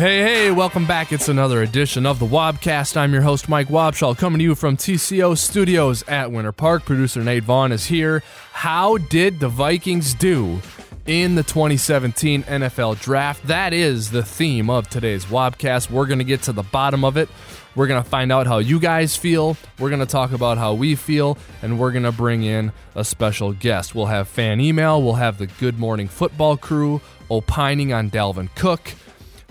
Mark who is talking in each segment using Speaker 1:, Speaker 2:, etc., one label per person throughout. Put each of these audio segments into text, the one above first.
Speaker 1: Hey, hey, welcome back. It's another edition of the Wobcast. I'm your host, Mike Wobschall, coming to you from TCO Studios at Winter Park. Producer Nate Vaughn is here. How did the Vikings do in the 2017 NFL Draft? That is the theme of today's Wobcast. We're going to get to the bottom of it. We're going to find out how you guys feel. We're going to talk about how we feel, and we're going to bring in a special guest. We'll have fan email, we'll have the Good Morning Football crew opining on Dalvin Cook.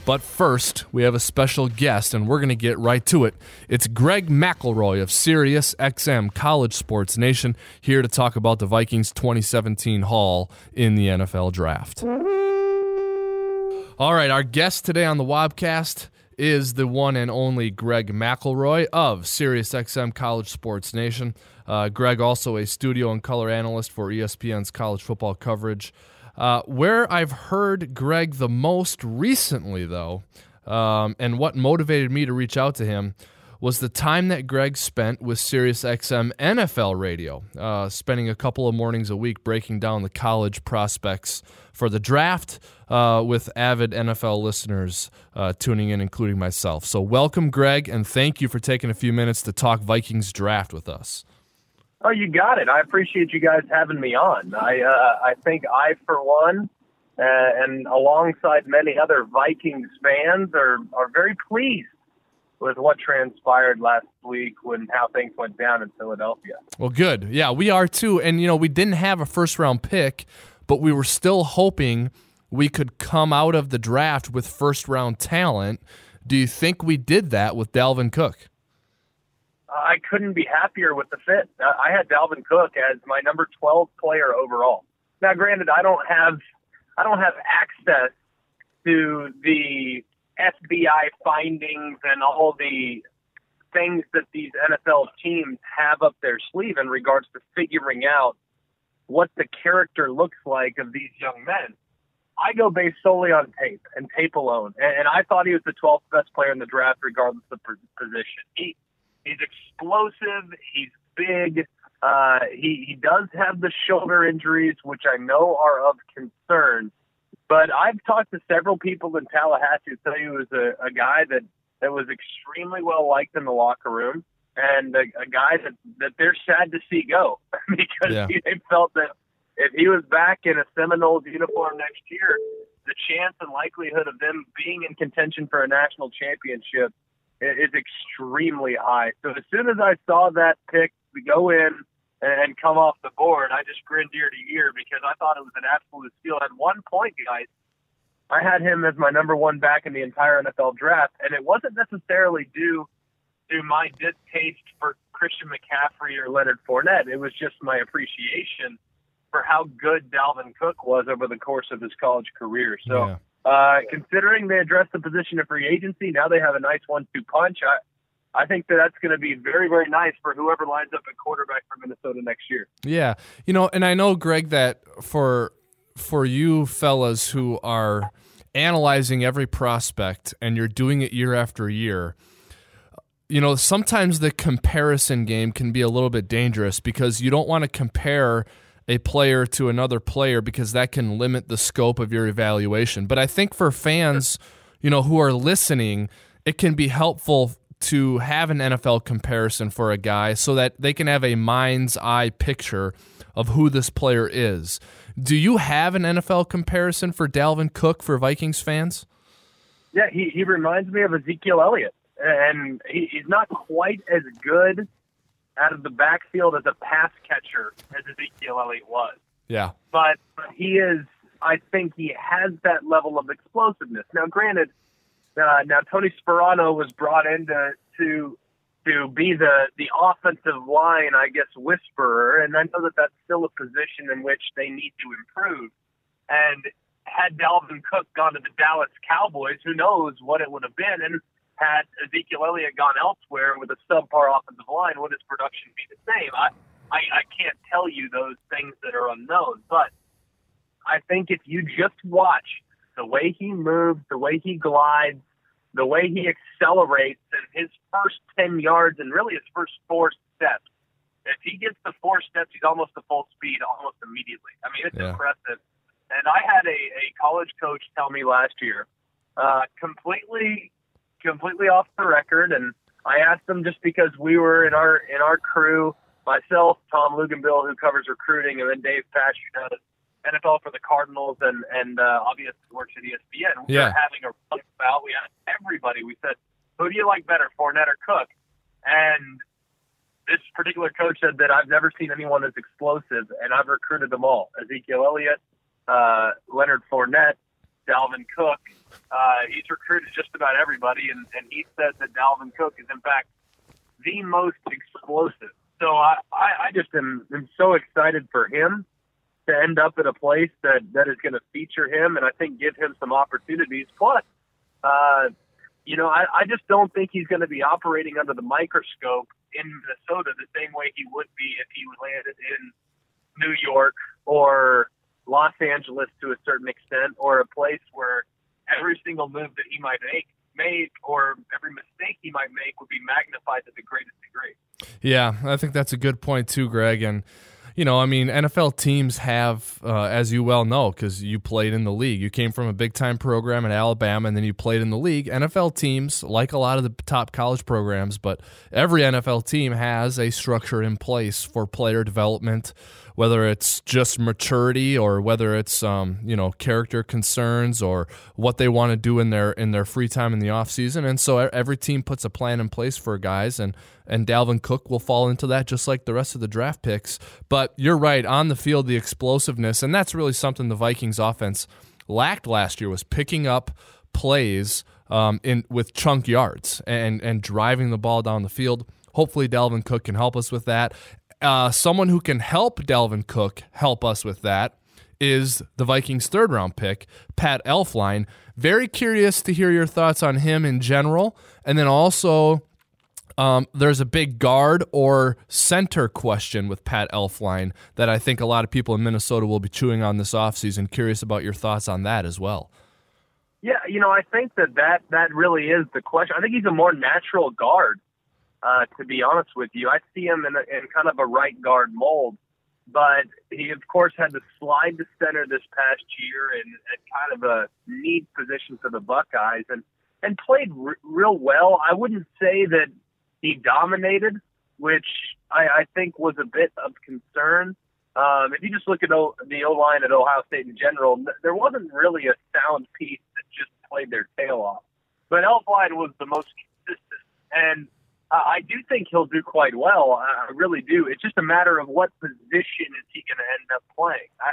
Speaker 1: But first, we have a special guest, and we're going to get right to it. It's Greg McElroy of Sirius XM College Sports Nation here to talk about the Vikings 2017 haul in the NFL Draft. All right, our guest today on the Wobcast is the one and only Greg McElroy of SiriusXM College Sports Nation. Uh, Greg, also a studio and color analyst for ESPN's college football coverage. Uh, where I've heard Greg the most recently, though, um, and what motivated me to reach out to him was the time that Greg spent with SiriusXM NFL Radio, uh, spending a couple of mornings a week breaking down the college prospects for the draft uh, with avid NFL listeners uh, tuning in, including myself. So, welcome, Greg, and thank you for taking a few minutes to talk Vikings draft with us.
Speaker 2: Oh, you got it. I appreciate you guys having me on. I uh, I think I, for one, uh, and alongside many other Vikings fans, are are very pleased with what transpired last week when how things went down in Philadelphia.
Speaker 1: Well, good. Yeah, we are too. And you know, we didn't have a first round pick, but we were still hoping we could come out of the draft with first round talent. Do you think we did that with Dalvin Cook?
Speaker 2: I couldn't be happier with the fit. Uh, I had Dalvin Cook as my number 12 player overall. Now, granted, I don't have I don't have access to the FBI findings and all the things that these NFL teams have up their sleeve in regards to figuring out what the character looks like of these young men. I go based solely on tape and tape alone, and, I thought he was the 12th best player in the draft, regardless of position. He He's explosive. He's big. Uh, he he does have the shoulder injuries, which I know are of concern. But I've talked to several people in Tallahassee who tell you he was a, a guy that that was extremely well liked in the locker room, and a, a guy that that they're sad to see go because yeah. they felt that if he was back in a Seminoles uniform next year, the chance and likelihood of them being in contention for a national championship is extremely high. So as soon as I saw that pick go in and come off the board, I just grinned ear to ear because I thought it was an absolute steal. At one point, guys, I had him as my number one back in the entire NFL draft, and it wasn't necessarily due to my distaste for Christian McCaffrey or Leonard Fournette. It was just my appreciation for how good Dalvin Cook was over the course of his college career. So. Yeah uh, considering they addressed the position of free agency, now they have a nice one-two punch. I, I think that that's going to be very, very nice for whoever lines up at quarterback for Minnesota next year.
Speaker 1: Yeah, you know, and I know Greg that for for you fellas who are analyzing every prospect and you're doing it year after year you know, sometimes the comparison game can be a little bit dangerous because you don't want to compare a player to another player because that can limit the scope of your evaluation. But I think for fans, you know, who are listening, it can be helpful to have an NFL comparison for a guy so that they can have a mind's eye picture of who this player is. Do you have an NFL comparison for Dalvin Cook for Vikings fans?
Speaker 2: Yeah, he, he reminds me of Ezekiel Elliott. And he, he's not quite as good out of the backfield as a pass catcher as Ezekiel Elliott was.
Speaker 1: Yeah.
Speaker 2: But, but he is, I think he has that level of explosiveness. Now, granted, uh, now Tony Sparano was brought in to, to to be the the offensive line, I guess, whisperer, and I know that that's still a position in which they need to improve. And had Dalvin Cook gone to the Dallas Cowboys, who knows what it would have been? And had Ezekiel Elliott gone elsewhere with a subpar offensive line, would his production be the same? I, I, I can't tell you those things that are unknown, but I think if you just watch the way he moves, the way he glides, the way he accelerates in his first 10 yards and really his first four steps, if he gets the four steps, he's almost to full speed almost immediately. I mean, it's yeah. impressive. And I had a, a college coach tell me last year – uh, completely, completely off the record. And I asked them just because we were in our in our crew, myself, Tom Luginbill, who covers recruiting, and then Dave Pasch, who does NFL for the Cardinals, and and uh, obviously works at ESPN. We
Speaker 1: Yeah.
Speaker 2: were having a run about. We asked everybody. We said, "Who do you like better, Fournette or Cook?" And this particular coach said that I've never seen anyone as explosive, and I've recruited them all: Ezekiel Elliott, uh, Leonard Fournette, Dalvin Cook. Uh, he's recruited just about everybody, and, and he said that Dalvin Cook is in fact the most explosive. So I, I, I just am, am so excited for him to end up at a place that, that is going to feature him and I think give him some opportunities. Plus, uh, you know, I, I just don't think he's going to be operating under the microscope in Minnesota the same way he would be if he landed in New York or Los Angeles to a certain extent, or a place where every single move that he might make, make or every mistake he might make would be magnified to the greatest degree.
Speaker 1: Yeah, I think that's a good point too, Greg. And you know, I mean, NFL teams have, uh, as you well know, because you played in the league. You came from a big time program in Alabama, and then you played in the league. NFL teams, like a lot of the top college programs, but every NFL team has a structure in place for player development, whether it's just maturity or whether it's um, you know character concerns or what they want to do in their in their free time in the offseason. And so every team puts a plan in place for guys and and Dalvin Cook will fall into that just like the rest of the draft picks. But you're right on the field the explosiveness and that's really something the Vikings offense lacked last year was picking up plays um, in with chunk yards and and driving the ball down the field. Hopefully Dalvin Cook can help us with that. Uh, someone who can help Dalvin Cook help us with that is the Vikings' third round pick, Pat Elflein. Very curious to hear your thoughts on him in general. And then also, um, there's a big guard or center question with Pat Elflein that I think a lot of people in Minnesota will be chewing on this offseason. Curious about your thoughts on that as well.
Speaker 2: Yeah, you know, I think that that, that really is the question. I think he's a more natural guard, uh, to be honest with you. I see him in, a, in kind of a right guard mold, but he, of course, had to slide to center this past year and kind of a need position for the Buckeyes and, and played r- real well. I wouldn't say that he dominated, which I, I think was a bit of concern. Um, if you just look at o, the O line at Ohio State in general, th- there wasn't really a sound piece that just played their tail off. But Elflein was the most consistent, and I do think he'll do quite well. I really do. It's just a matter of what position is he going to end up playing. I,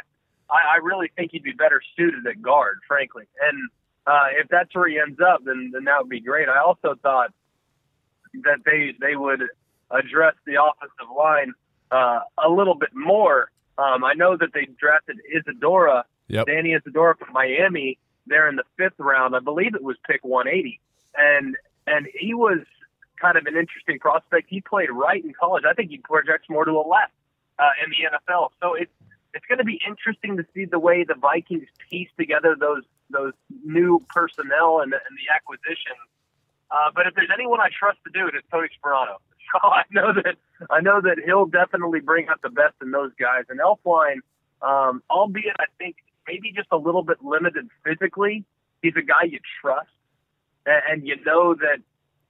Speaker 2: I, I really think he'd be better suited at guard, frankly. And uh, if that's where he ends up, then then that would be great. I also thought that they they would address the offensive line uh, a little bit more. Um, I know that they drafted Isidora,
Speaker 1: Yep.
Speaker 2: Danny Isidora from Miami, there in the fifth round. I believe it was pick 180, and and he was kind of an interesting prospect. He played right in college. I think he projects more to the left uh, in the NFL. So it's it's going to be interesting to see the way the Vikings piece together those those new personnel and, and the acquisitions. Uh, but if there's anyone I trust to do it, it's Tony Sparano. So I know that I know that he'll definitely bring out the best in those guys. And Elflein, um, albeit I think maybe just a little bit limited physically, he's a guy you trust, and, and you know that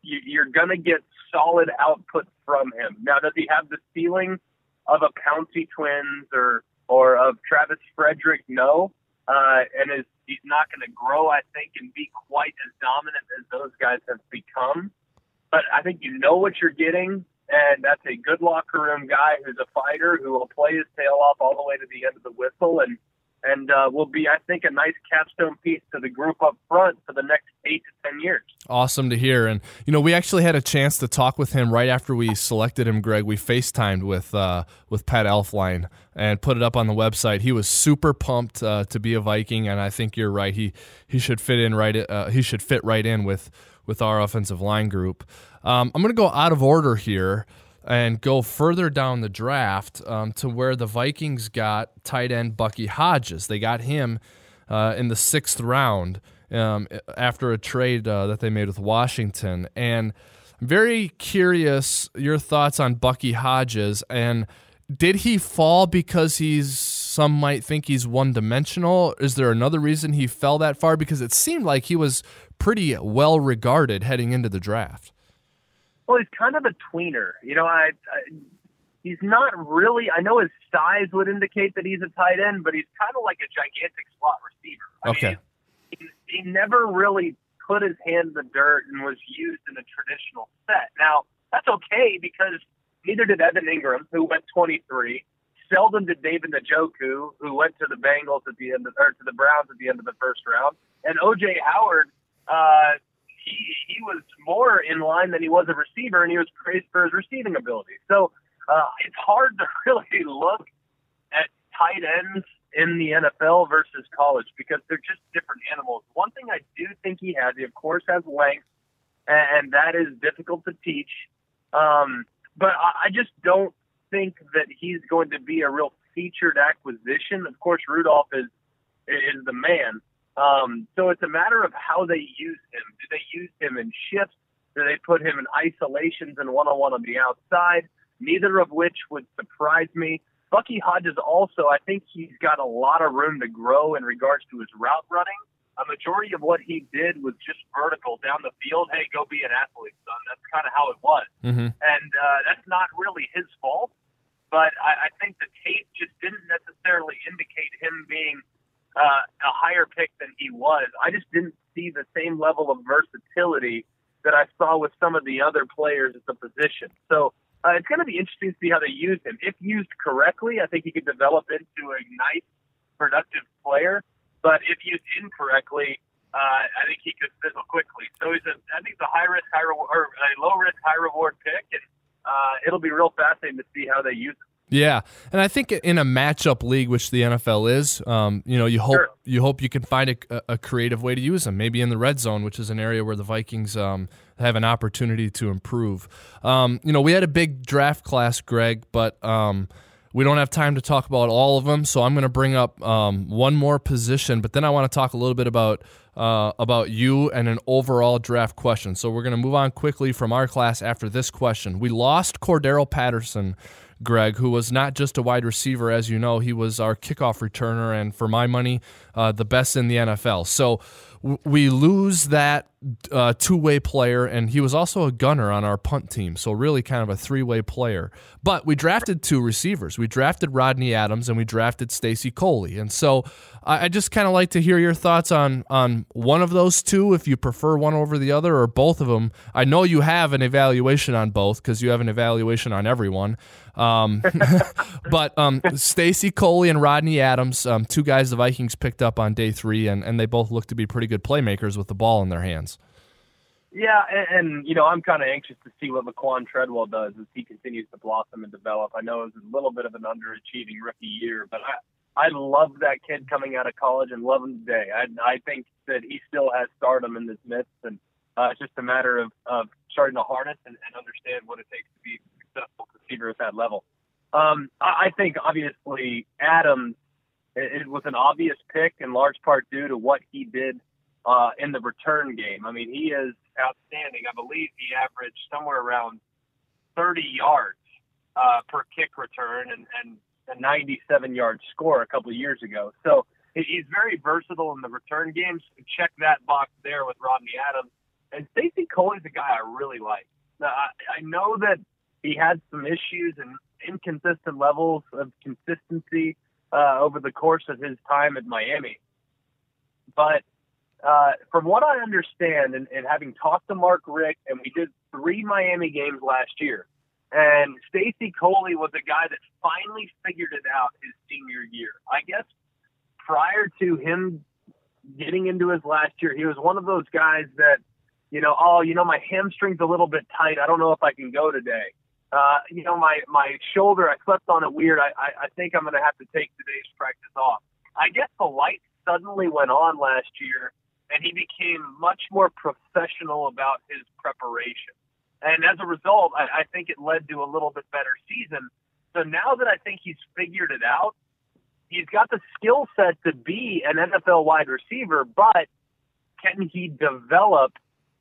Speaker 2: you're going to get solid output from him. Now, does he have the ceiling of a Pouncey twins or or of Travis Frederick? No, uh, and is he's not going to grow, I think, and be quite as dominant as those guys have become. But I think you know what you're getting, and that's a good locker room guy who's a fighter who will play his tail off all the way to the end of the whistle, and and uh, will be, I think, a nice capstone piece to the group up front for the next eight to ten years.
Speaker 1: Awesome to hear. And, you know, we actually had a chance to talk with him right after we selected him, Greg. We FaceTimed with uh, with Pat Elflein and put it up on the website. He was super pumped uh, to be a Viking, and I think you're right. He he should fit in right. Uh, he should fit right in with with our offensive line group. Um, I'm going to go out of order here and go further down the draft um, to where the Vikings got tight end Bucky Hodges. They got him uh, in the sixth round um, after a trade uh, that they made with Washington. And I'm very curious your thoughts on Bucky Hodges. And did he fall because he's some might think he's one dimensional. Is there another reason he fell that far? Because it seemed like he was pretty well regarded heading into the draft.
Speaker 2: Well, he's kind of a tweener. You know, I, I he's not really. I know his size would indicate that he's a tight end, but he's kind of like a gigantic slot receiver. I
Speaker 1: okay.
Speaker 2: Mean, he, he never really put his hand in the dirt and was used in a traditional set. Now that's okay because neither did Evan Engram, who went 23. Seldom did David Njoku, who went to the Bengals at the end of, or to the Browns at the end of the first round, and OJ Howard. Uh, he he was more in line than he was a receiver, and he was praised for his receiving ability. So uh, it's hard to really look at tight ends in the NFL versus college because they're just different animals. One thing I do think he has, he of course has length, and that is difficult to teach. Um, but I just don't think that he's going to be a real featured acquisition. Of course, Rudolph is is the man. Um, so it's a matter of how they use him. Do they use him in shifts? Do they put him in isolations and one on one on the outside? Neither of which would surprise me. Bucky Hodges also, I think he's got a lot of room to grow in regards to his route running. A majority of what he did was just vertical down the field. Hey, go be an athlete, son. That's kind of how it was.
Speaker 1: Mm-hmm.
Speaker 2: And uh, that's not really his fault. But I, I think the tape just didn't necessarily indicate him being uh, a higher pick than he was. I just didn't see the same level of versatility that I saw with some of the other players at the position. So uh, it's going to be interesting to see how they use him. If used correctly, I think he could develop into a nice, productive player. But if used incorrectly, uh, I think he could fizzle quickly. So he's a, I think it's a high risk, high reward, or a low risk, high reward pick, and uh, it'll be real fascinating to see how they use him.
Speaker 1: Yeah, and I think in a matchup league, which the NFL is, um, you know, you hope
Speaker 2: sure.
Speaker 1: you hope you can find a, a, creative way to use them. Maybe in the red zone, which is an area where the Vikings um, have an opportunity to improve. Um, you know, we had a big draft class, Greg, but um, we don't have time to talk about all of them. So I'm going to bring up um, one more position, but then I want to talk a little bit about uh, about you and an overall draft question. So we're going to move on quickly from our class after this question. We lost Cordarrelle Patterson Greg, who was not just a wide receiver, as you know, he was our kickoff returner, and for my money, uh, the best in the NFL. So w- we lose that uh, two way player, and he was also a gunner on our punt team. So, really, kind of a three way player. But we drafted two receivers. We drafted Rodney Adams and we drafted Stacy Coley. And so, I, just kind of like to hear your thoughts on, on one of those two, if you prefer one over the other, or both of them. I know you have an evaluation on both because you have an evaluation on everyone. Um, but um, Stacy Coley and Rodney Adams, um, two guys the Vikings picked up on day three, and, and they both look to be pretty good playmakers with the ball in their hands.
Speaker 2: Yeah, and, and you know, I'm kind of anxious to see what Laquan Treadwell does as he continues to blossom and develop. I know it was a little bit of an underachieving rookie year, but I I love that kid coming out of college and love him today. I I think that he still has stardom in this midst, and uh, it's just a matter of of starting to harness and, and understand what it takes to be a successful receiver at that level. Um, I, I think obviously Adams it, it was an obvious pick in large part due to what he did uh, in the return game. I mean, he is outstanding. I believe he averaged somewhere around 30 yards uh, per kick return and, and a 97 yard score a couple of years ago. So he's very versatile in the return games. Check that box there with Rodney Adams. And Stacy Coley's a guy I really like. Now, I, I know that he had some issues and inconsistent levels of consistency uh, over the course of his time at Miami. But uh, from what I understand, and, and having talked to Mark Richt, and we did three Miami games last year, and Stacy Coley was a guy that finally figured it out his senior year. I guess prior to him getting into his last year, he was one of those guys that, you know, oh, you know, my hamstring's a little bit tight. I don't know if I can go today. Uh, you know, my my shoulder, I slept on it weird. I I, I think I'm going to have to take today's practice off. I guess the light suddenly went on last year and he became much more professional about his preparation. And as a result, I, I think it led to a little bit better season. So now that I think he's figured it out, he's got the skill set to be an NFL wide receiver, but can he develop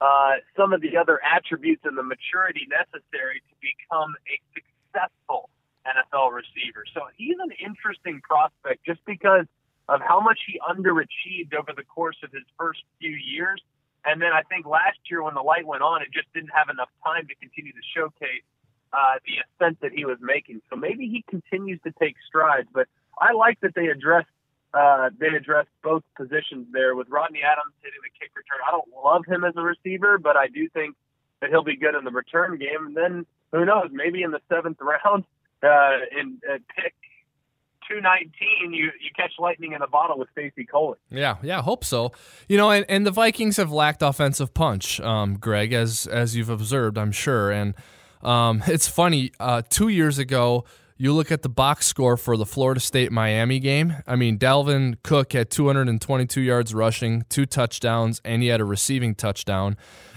Speaker 2: uh, some of the other attributes and the maturity necessary to become a successful NFL receiver. So he's an interesting prospect just because of how much he underachieved over the course of his first few years. And then I think last year when the light went on, it just didn't have enough time to continue to showcase uh, the ascent that he was making. So maybe he continues to take strides. But I like that they addressed uh, they addressed both positions there with Rodney Adams hitting the kick return. I don't love him as a receiver, but I do think that he'll be good in the return game. And then who knows? Maybe in the seventh round, uh, in uh, pick 219, you, you catch lightning in a bottle with Stacy Coley.
Speaker 1: Yeah, yeah, hope so. You know, and, and the Vikings have lacked offensive punch, um, Greg, as as you've observed, I'm sure. And um, it's funny, uh, two years ago, you look at the box score for the Florida State Miami game. I mean, Dalvin Cook had 222 yards rushing, two touchdowns, and he had a receiving touchdown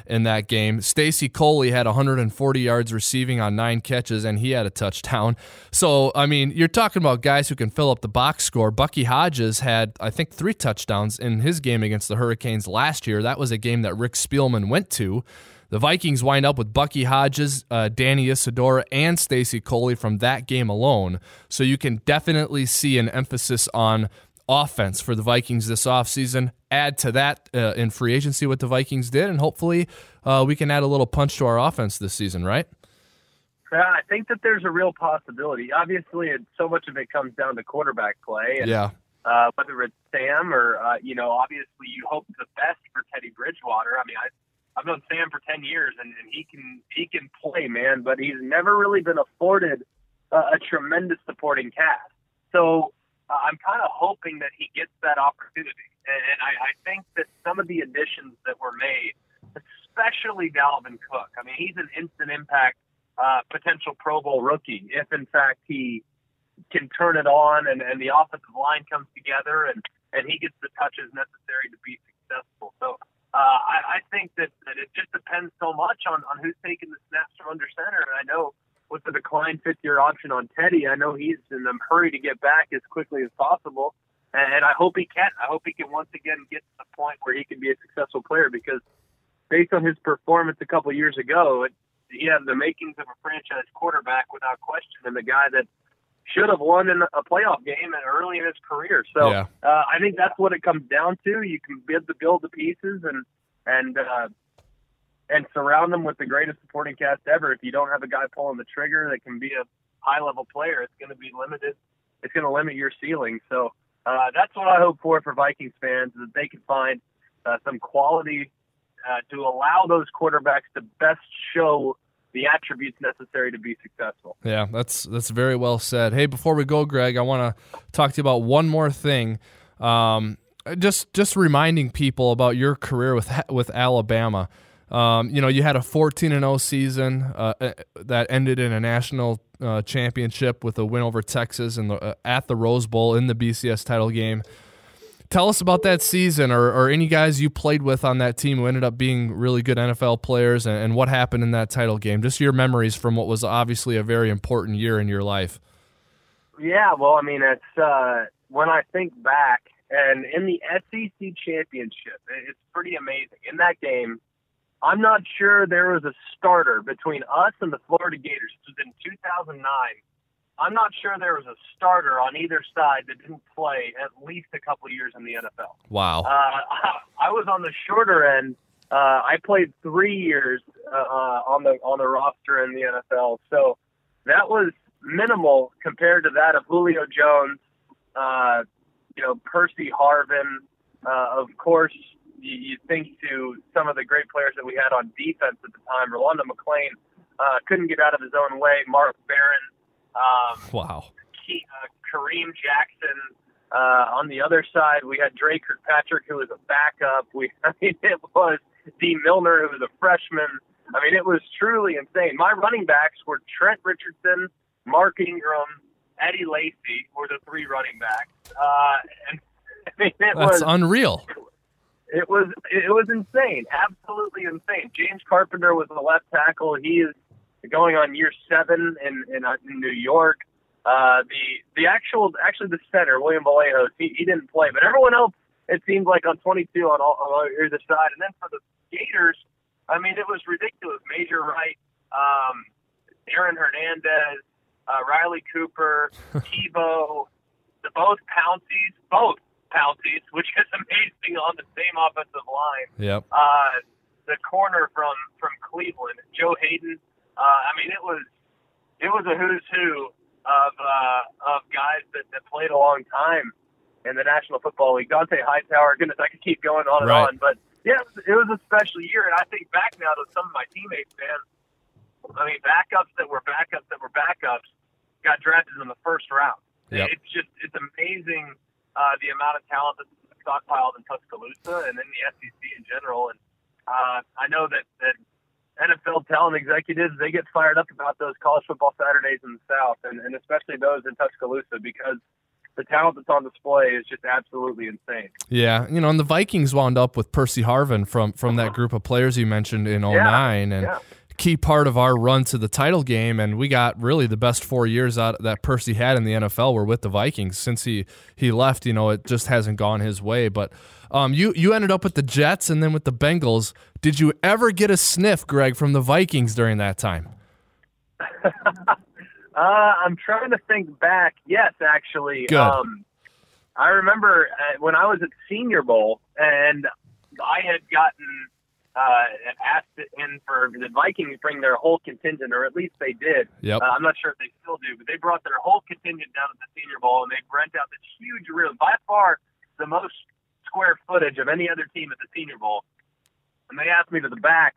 Speaker 1: in that game. Stacy Coley had 140 yards receiving on nine catches, and he had a touchdown. So, I mean, you're talking about guys who can fill up the box score. Bucky Hodges had, I think, three touchdowns in his game against the Hurricanes last year. That was a game that Rick Spielman went to. The Vikings wind up with Bucky Hodges, uh, Danny Isidora, and Stacy Coley from that game alone. So you can definitely see an emphasis on offense for the Vikings this offseason. Add to that uh, in free agency what the Vikings did, and hopefully uh, we can add a little punch to our offense this season, right?
Speaker 2: Yeah, I think that there's a real possibility. Obviously, it, so much of it comes down to quarterback play. And,
Speaker 1: yeah.
Speaker 2: Uh, whether it's Sam or, uh, you know, obviously you hope the best for Teddy Bridgewater. I mean, I, I've known Sam for ten years, and, and he can he can play, man. But he's never really been afforded a tremendous supporting cast. So uh, I'm kind of hoping that he gets that opportunity. And, and I, I think that some of the additions that were made, especially Dalvin Cook, I mean, he's an instant impact uh, potential Pro Bowl rookie if, in fact, he can turn it on and, and the offensive line comes together and, and he gets the touches necessary to be successful. So uh, I, I think that, that it just depends so much on, on who's taking the snaps from under center. And I know with the decline fifth year option on Teddy, I know he's in a hurry to get back as quickly as possible. And I hope he can. I hope he can once again get to the point where he can be a successful player because based on his performance a couple years ago, it, he had the makings of a franchise quarterback without question and the guy that should have won in a playoff game early in his career. So yeah. uh, I think that's what it comes down to. You can build the build the pieces and and uh, and surround them with the greatest supporting cast ever. If you don't have a guy pulling the trigger that can be a high level player, it's going to be limited. It's going to limit your ceiling. So uh, that's what I hope for for Vikings fans that they can find uh, some quality uh, to allow those quarterbacks to best show the attributes necessary to be successful.
Speaker 1: Yeah, that's that's very well said. Hey, before we go, Greg, I want to talk to you about one more thing. Um, just just reminding people about your career with with Alabama. Um, you know, you had a 14 and 0 season uh, uh, that ended in a national uh, championship with a win over Texas and uh, at the Rose Bowl in the BCS title game. Tell us about that season or, or any guys you played with on that team who ended up being really good NFL players and, and what happened in that title game. Just your memories from what was obviously a very important year in your life.
Speaker 2: Yeah, well, I mean, it's uh, when I think back and in the SEC championship, it's pretty amazing. In that game, I'm not sure there was a starter between us and the Florida Gators. This was in 2009 I'm not sure there was a starter on either side that didn't play at least a couple years in the NFL.
Speaker 1: Wow. Uh,
Speaker 2: I was on the shorter end. Uh, I played three years uh, on the on the roster in the NFL, so that was minimal compared to that of Julio Jones, uh, you know, Percy Harvin. Uh, of course, you, you think to some of the great players that we had on defense at the time. Rolando McClain uh, couldn't get out of his own way. Mark Barron
Speaker 1: um, wow.
Speaker 2: He, uh, Kareem Jackson. Uh, on the other side, we had Dre Kirkpatrick, who was a backup. We, I mean, it was Dee Milliner, who was a freshman. I mean, it was truly insane. My running backs were Trent Richardson, Mark Ingram, Eddie Lacy were the three running backs. Uh, and I mean, it
Speaker 1: That's
Speaker 2: was
Speaker 1: unreal.
Speaker 2: It was it was insane, absolutely insane. James Carpenter was the left tackle. He is going on year seven in in, uh, in New York. Uh, the the actual actually the center William Vlachos he, he didn't play, but everyone else it seemed like on 22 on all on either side. And then for the Gators, I mean it was ridiculous. Major Wright, um, Aaron Hernandez, uh, Riley Cooper, Tebow, the both Pounceys, both Pounceys, which is amazing on the same offensive line.
Speaker 1: Yep.
Speaker 2: Uh, the corner from from Cleveland, Joe Haden. Uh, I mean, it was it was a who's who of uh, of guys that, that played a long time in the National Football League. Dont'a Hightower, goodness, I could keep going on and
Speaker 1: Right.
Speaker 2: on, but yeah, it was, it was a special year. And I think back now to some of my teammates, man. I mean, backups that were backups that were backups got drafted in the first round.
Speaker 1: Yep.
Speaker 2: It's just it's amazing uh, the amount of talent that's stockpiled in Tuscaloosa and then the SEC in general. And uh, I know that, that NFL talent executives they get fired up about those college football Saturdays in the South, and, and especially those in Tuscaloosa because the talent that's on display is just absolutely insane.
Speaker 1: Yeah, you know, and the Vikings wound up with Percy Harvin from from that group of players you mentioned in 09 and
Speaker 2: yeah.
Speaker 1: Key part of our run to the title game and we got really the best 4 years out that Percy had in the NFL were with the Vikings since he he left, you know, it just hasn't gone his way, but um, you you ended up with the Jets and then with the Bengals. Did you ever get a sniff, Greg, from the Vikings during that time?
Speaker 2: Uh, I'm trying to think back. Yes, actually.
Speaker 1: Good.
Speaker 2: Um, I remember uh, when I was at Senior Bowl, and I had gotten uh, asked in for the Vikings bring their whole contingent, or at least they did.
Speaker 1: Yep.
Speaker 2: Uh, I'm not sure if they still do, but they brought their whole contingent down to the Senior Bowl, and they rent out this huge room, by far the most square footage of any other team at the Senior Bowl. And they asked me to the back,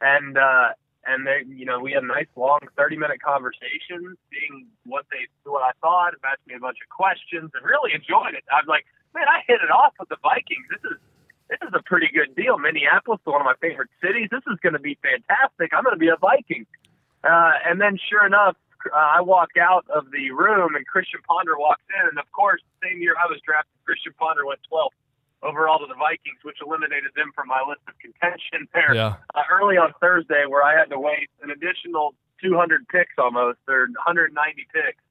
Speaker 2: and uh, and they, you know, we had a nice long 30 minute conversation, seeing what they, what I thought, and asked me a bunch of questions, and really enjoyed it. I was like, man, I hit it off with the Vikings. This is this is a pretty good deal. Minneapolis, is one of my favorite cities. This is going to be fantastic. I'm going to be a Viking. Uh, and then, sure enough, uh, I walk out of the room, and Christian Ponder walks in. And of course, the same year I was drafted, Christian Ponder went 12th overall to the Vikings, which eliminated them from my list of contention there
Speaker 1: Yeah.
Speaker 2: uh, early on Thursday, where I had to wait an additional 200 picks almost, or 190 picks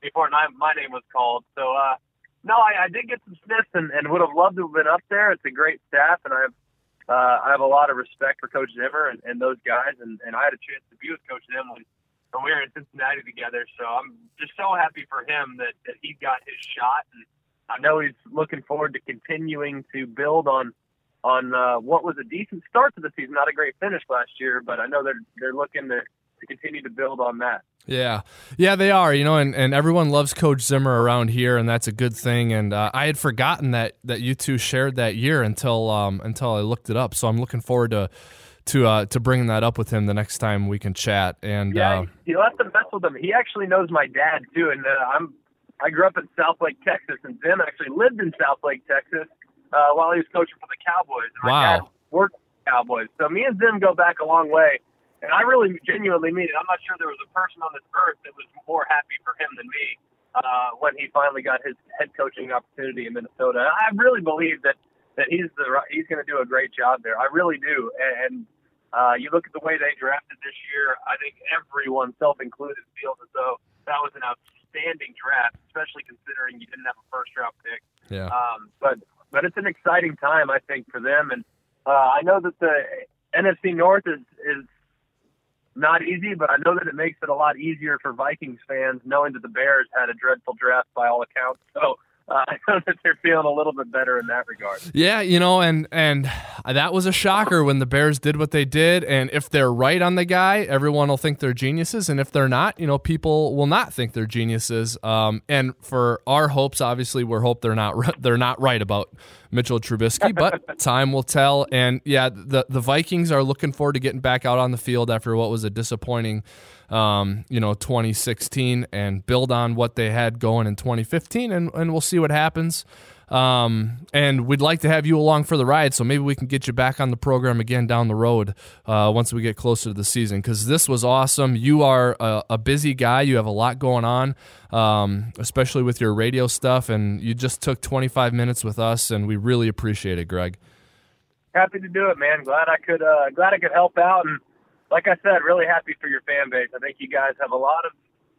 Speaker 2: before my, my name was called. So, uh, no, I, I did get some sniffs and, and would have loved to have been up there. It's a great staff, and I have uh, I have a lot of respect for Coach Zimmer and, and those guys, and, and I had a chance to be with Coach Zimmer when, when we were in Cincinnati together. So I'm just so happy for him that, that he got his shot, and I know he's looking forward to continuing to build on on uh, what was a decent start to the season. Not a great finish last year, but I know they're they're looking to, to continue to build on that.
Speaker 1: Yeah, yeah, they are. You know, and, and everyone loves Coach Zimmer around here, and that's a good thing. And uh, I had forgotten that that you two shared that year until um, until I looked it up. So I'm looking forward to to uh, to bringing that up with him the next time we can chat. And
Speaker 2: Yeah,
Speaker 1: uh,
Speaker 2: you'll have to mess with him. He actually knows my dad too, and uh, I'm I grew up in Southlake, Texas, and Zim actually lived in Southlake, Texas, uh, while he was coaching for the Cowboys. And my
Speaker 1: Wow.
Speaker 2: dad worked for the Cowboys, so me and Zim go back a long way. And I really genuinely mean it. I'm not sure there was a person on this earth that was more happy for him than me uh, when he finally got his head coaching opportunity in Minnesota. I really believe that that he's the he's going to do a great job there. I really do. And uh, you look at the way they drafted this year. I think everyone, self-included, feels as though that was an outstanding draft, especially considering you didn't have a first-round pick.
Speaker 1: yeah,
Speaker 2: Um, but but it's an exciting time, I think, for them. And uh, I know that the NFC North is is not easy, but I know that it makes it a lot easier for Vikings fans knowing that the Bears had a dreadful draft by all accounts. So uh, I know that they're feeling a little bit better in that regard.
Speaker 1: yeah. You know, and and that was a shocker when the Bears did what they did. And if they're right on the guy, everyone will think they're geniuses. And if they're not, you know, people will not think they're geniuses. Um, and for our hopes, obviously, we're hope they're not they're not right about Mitchell Trubisky, but time will tell. And yeah, the the Vikings are looking forward to getting back out on the field after what was a disappointing, um, you know, 2016, and build on what they had going in 2015, and and we'll see what happens. Um, and we'd like to have you along for the ride, so maybe we can get you back on the program again down the road uh, once we get closer to the season. Because this was awesome. You are a, a busy guy. You have a lot going on, um, especially with your radio stuff, and you just took 25 minutes with us, and we really appreciate it, Greg.
Speaker 2: Happy to do it, man. Glad I could uh, glad I could help out, and like I said, really happy for your fan base. I think you guys have a lot of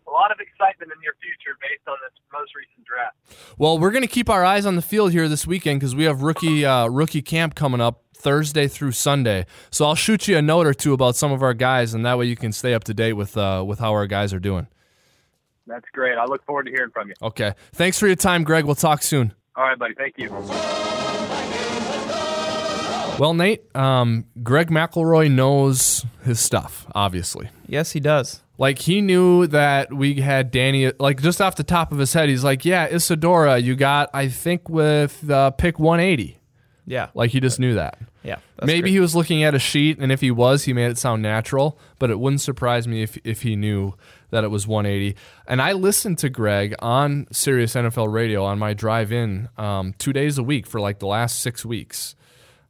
Speaker 2: a lot of excitement in your future based on this most recent draft.
Speaker 1: Well, we're going to keep our eyes on the field here this weekend because we have rookie uh, rookie camp coming up Thursday through Sunday. So I'll shoot you a note or two about some of our guys, and that way you can stay up to date with uh, with how our guys are doing.
Speaker 2: That's great. I look forward to hearing from you.
Speaker 1: Okay. Thanks for your time, Greg. We'll talk soon.
Speaker 2: All right, buddy. Thank you.
Speaker 1: Well, Nate, um, Greg McElroy knows his stuff, obviously.
Speaker 3: Yes, he does.
Speaker 1: Like he knew that we had Danny. Like just off the top of his head, he's like, "Yeah, Isidora, you got I think with uh, pick 180."
Speaker 3: Yeah.
Speaker 1: Like he just knew that.
Speaker 3: Yeah.
Speaker 1: Maybe
Speaker 3: great.
Speaker 1: he was looking at a sheet, and if he was, he made it sound natural. But it wouldn't surprise me if if he knew that it was 180. And I listened to Greg on Sirius NFL Radio on my drive in um, two days a week for like the last six weeks.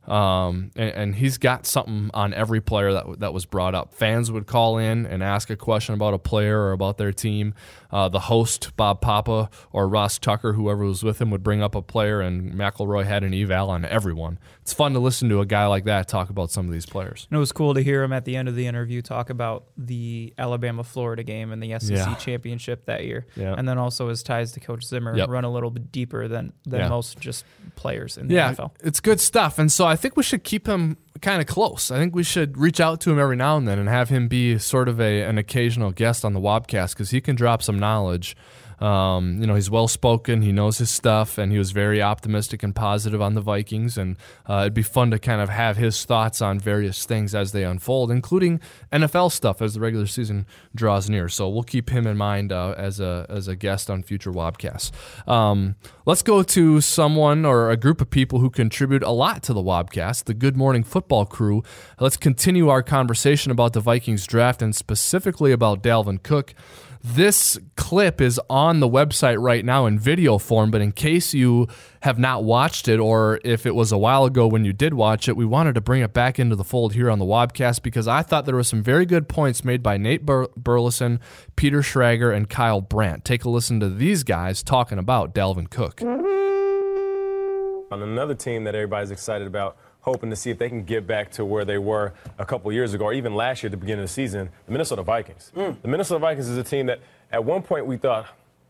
Speaker 1: Um, and, and he's got something on every player that that was brought up. Fans would call in and ask a question about a player or about their team. Uh, the host Bob Papa or Ross Tucker, whoever was with him, would bring up a player, and McElroy had an eval on everyone. It's fun to listen to a guy like that talk about some of these players.
Speaker 3: And it was cool to hear him at the end of the interview talk about the Alabama Florida game and the SEC
Speaker 1: Yeah.
Speaker 3: championship that year.
Speaker 1: Yeah.
Speaker 3: And then also his ties to Coach Zimmer
Speaker 1: Yep.
Speaker 3: run a little bit deeper than, than
Speaker 1: Yeah.
Speaker 3: most just players in the
Speaker 1: Yeah,
Speaker 3: NFL.
Speaker 1: it's good stuff. And so I think we should keep him kind of close. I think we should reach out to him every now and then and have him be sort of a an occasional guest on the Wobcast because he can drop some knowledge. Um, you know, he's well spoken, he knows his stuff, and he was very optimistic and positive on the Vikings. And uh, it'd be fun to kind of have his thoughts on various things as they unfold, including NFL stuff as the regular season draws near. So we'll keep him in mind uh, as a as a guest on future Wobcasts. Um, let's go to someone or a group of people who contribute a lot to the Wobcast, the Good Morning Football crew. Let's continue our conversation about the Vikings draft and specifically about Dalvin Cook. This clip is on the website right now in video form, but in case you have not watched it, or if it was a while ago when you did watch it, we wanted to bring it back into the fold here on the Wobcast because I thought there were some very good points made by Nate Bur- Burleson, Peter Schrager, and Kyle Brandt. Take a listen to these guys talking about Dalvin Cook.
Speaker 4: on another team that everybody's excited about, hoping to see if they can get back to where they were a couple years ago, or even last year at the beginning of the season, the Minnesota Vikings. The Minnesota Vikings is a team that at one point we thought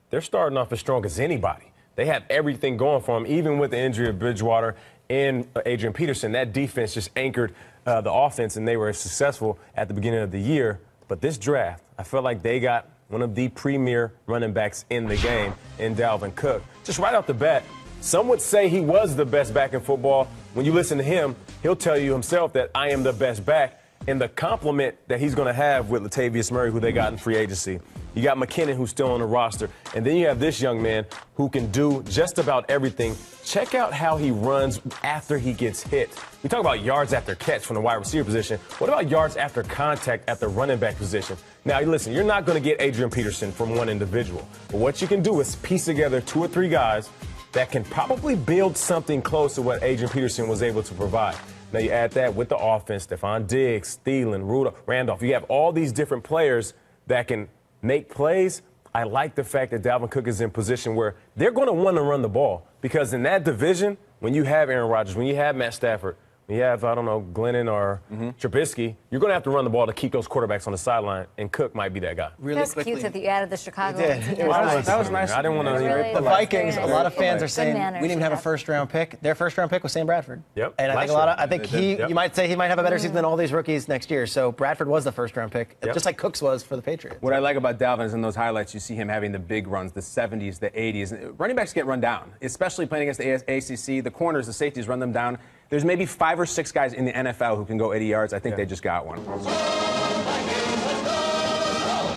Speaker 4: they're starting off as strong as anybody. They have everything going for them, even with the injury of Bridgewater and uh, Adrian Peterson. That defense just anchored uh, the offense, and they were successful at the beginning of the year. But this draft, I felt like they got one of the premier running backs in the game in Dalvin Cook. Just right off the bat, some would say he was the best back in football. When you listen to him, he'll tell you himself that I am the best back. And the compliment that he's going to have with Latavius Murray, who they got in free agency. You got McKinnon, who's still on the roster. And then you have this young man who can do just about everything. Check out how he runs after he gets hit. We talk about yards after catch from the wide receiver position. What about yards after contact at the running back position? Now, listen, you're not going to get Adrian Peterson from one individual. But what you can do is piece together two or three guys that can probably build something close to what Adrian Peterson was able to provide. Now you add that with the offense, Stefon Diggs, Thielen, Rudolph, Randolph. You have all these different players that can make plays. I like the fact that Dalvin Cook is in position where they're going to want to run the ball because in that division, when you have Aaron Rodgers, when you have Matt Stafford, you have I don't know Glennon or mm-hmm. Trubisky, you're going to have to run the ball to keep those quarterbacks on the sideline, and Cook might be that guy.
Speaker 5: really
Speaker 6: That's
Speaker 5: quickly.
Speaker 6: cute that you added the Chicago.
Speaker 5: You did. It was
Speaker 4: That
Speaker 5: nice.
Speaker 4: was, that was nice. I didn't want to.
Speaker 6: Really-
Speaker 5: The Vikings, a lot of fans are saying
Speaker 6: manners,
Speaker 5: we didn't even have a first round pick. Their first round pick was Sam Bradford.
Speaker 4: Yep.
Speaker 5: And I think a lot of. I think he
Speaker 4: yep.
Speaker 5: you might say he might have a better season than all these rookies next year. So Bradford was the first round pick,
Speaker 4: Yep.
Speaker 5: just like Cooks was for the Patriots.
Speaker 7: What I like about Dalvin is in those highlights, you see him having the big runs, the 70s, the 80s. Running backs get run down, especially playing against the ACC. The corners, the safeties run them down. There's maybe five or six guys in the NFL who can go 80 yards. I think they just got one.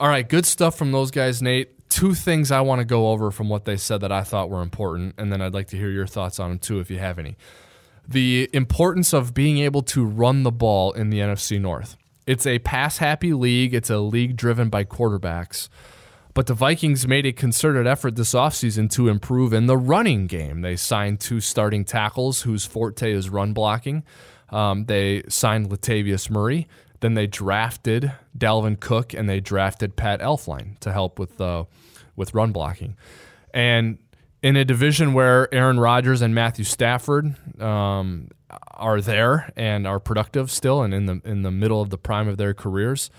Speaker 1: All right, good stuff from those guys, Nate. Two things I want to go over from what they said that I thought were important, and then I'd like to hear your thoughts on them too, if you have any. The importance of being able to run the ball in the NFC North. It's a pass happy league, it's a league driven by quarterbacks. But the Vikings made a concerted effort this offseason to improve in the running game. They signed two starting tackles whose forte is run blocking. Um, they signed Latavius Murray. Then they drafted Dalvin Cook and they drafted Pat Elflein to help with uh, with run blocking. And in a division where Aaron Rodgers and Matthew Stafford um, are there and are productive still and in the in the middle of the prime of their careers,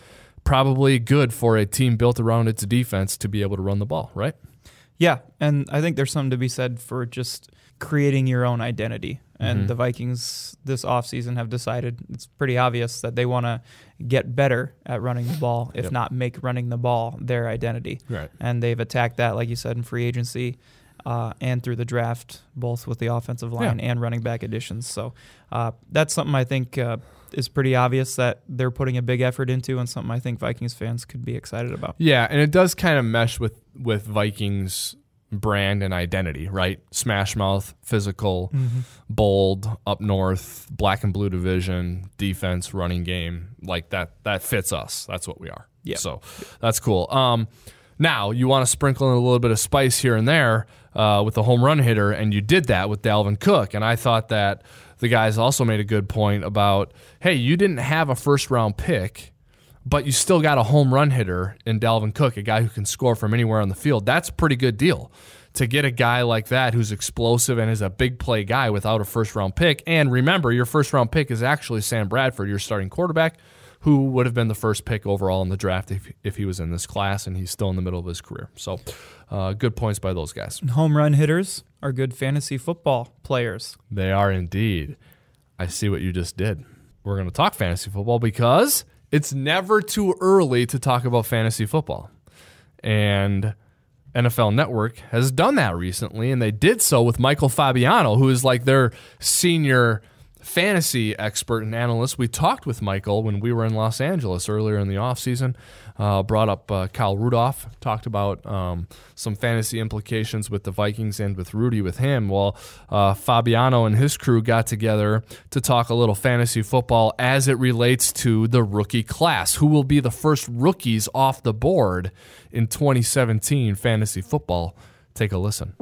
Speaker 1: probably good for a team built around its defense to be able to run the ball, right?
Speaker 3: Yeah, and I think there's something to be said for just creating your own identity. And
Speaker 1: Mm-hmm.
Speaker 3: the Vikings this offseason have decided it's pretty obvious that they want to get better at running the ball, if not make running the ball their identity.
Speaker 1: Right.
Speaker 3: And they've attacked that, like you said, in free agency uh, and through the draft, both with the offensive line
Speaker 1: Yeah.
Speaker 3: and running back additions. So uh, that's something I think uh, is pretty obvious that they're putting a big effort into, and something I think Vikings fans could be excited about.
Speaker 1: Yeah, and it does kind of mesh with with Vikings brand and identity, right? Smash mouth, physical,
Speaker 3: Mm-hmm.
Speaker 1: bold, up north, black and blue division, defense, running game. Like that that fits us. That's what we are.
Speaker 3: Yeah.
Speaker 1: So that's cool. Um now you want to sprinkle in a little bit of spice here and there uh, with the home run hitter, and you did that with Dalvin Cook. And I thought that the guys also made a good point about, hey, you didn't have a first round pick but you still got a home run hitter in Dalvin Cook, a guy who can score from anywhere on the field. That's a pretty good deal. To get a guy like that who's explosive and is a big play guy without a first round pick. And remember, your first round pick is actually Sam Bradford, your starting quarterback, who would have been the first pick overall in the draft if, if he was in this class, and he's still in the middle of his career. So, uh, good points by those guys.
Speaker 3: Home run hitters are good fantasy football players.
Speaker 1: They are indeed. I see what you just did. We're going to talk fantasy football because it's never too early to talk about fantasy football. And NFL Network has done that recently, and they did so with Michael Fabiano, who is like their senior fantasy expert and analyst. We talked with Michael when we were in Los Angeles earlier in the offseason. Uh, brought up uh, Kyle Rudolph, talked about um, some fantasy implications with the Vikings and with Rudy with him. Well, uh, Fabiano and his crew got together to talk a little fantasy football as it relates to the rookie class. Who will be the first rookies off the board in 2017 fantasy football? Take a listen.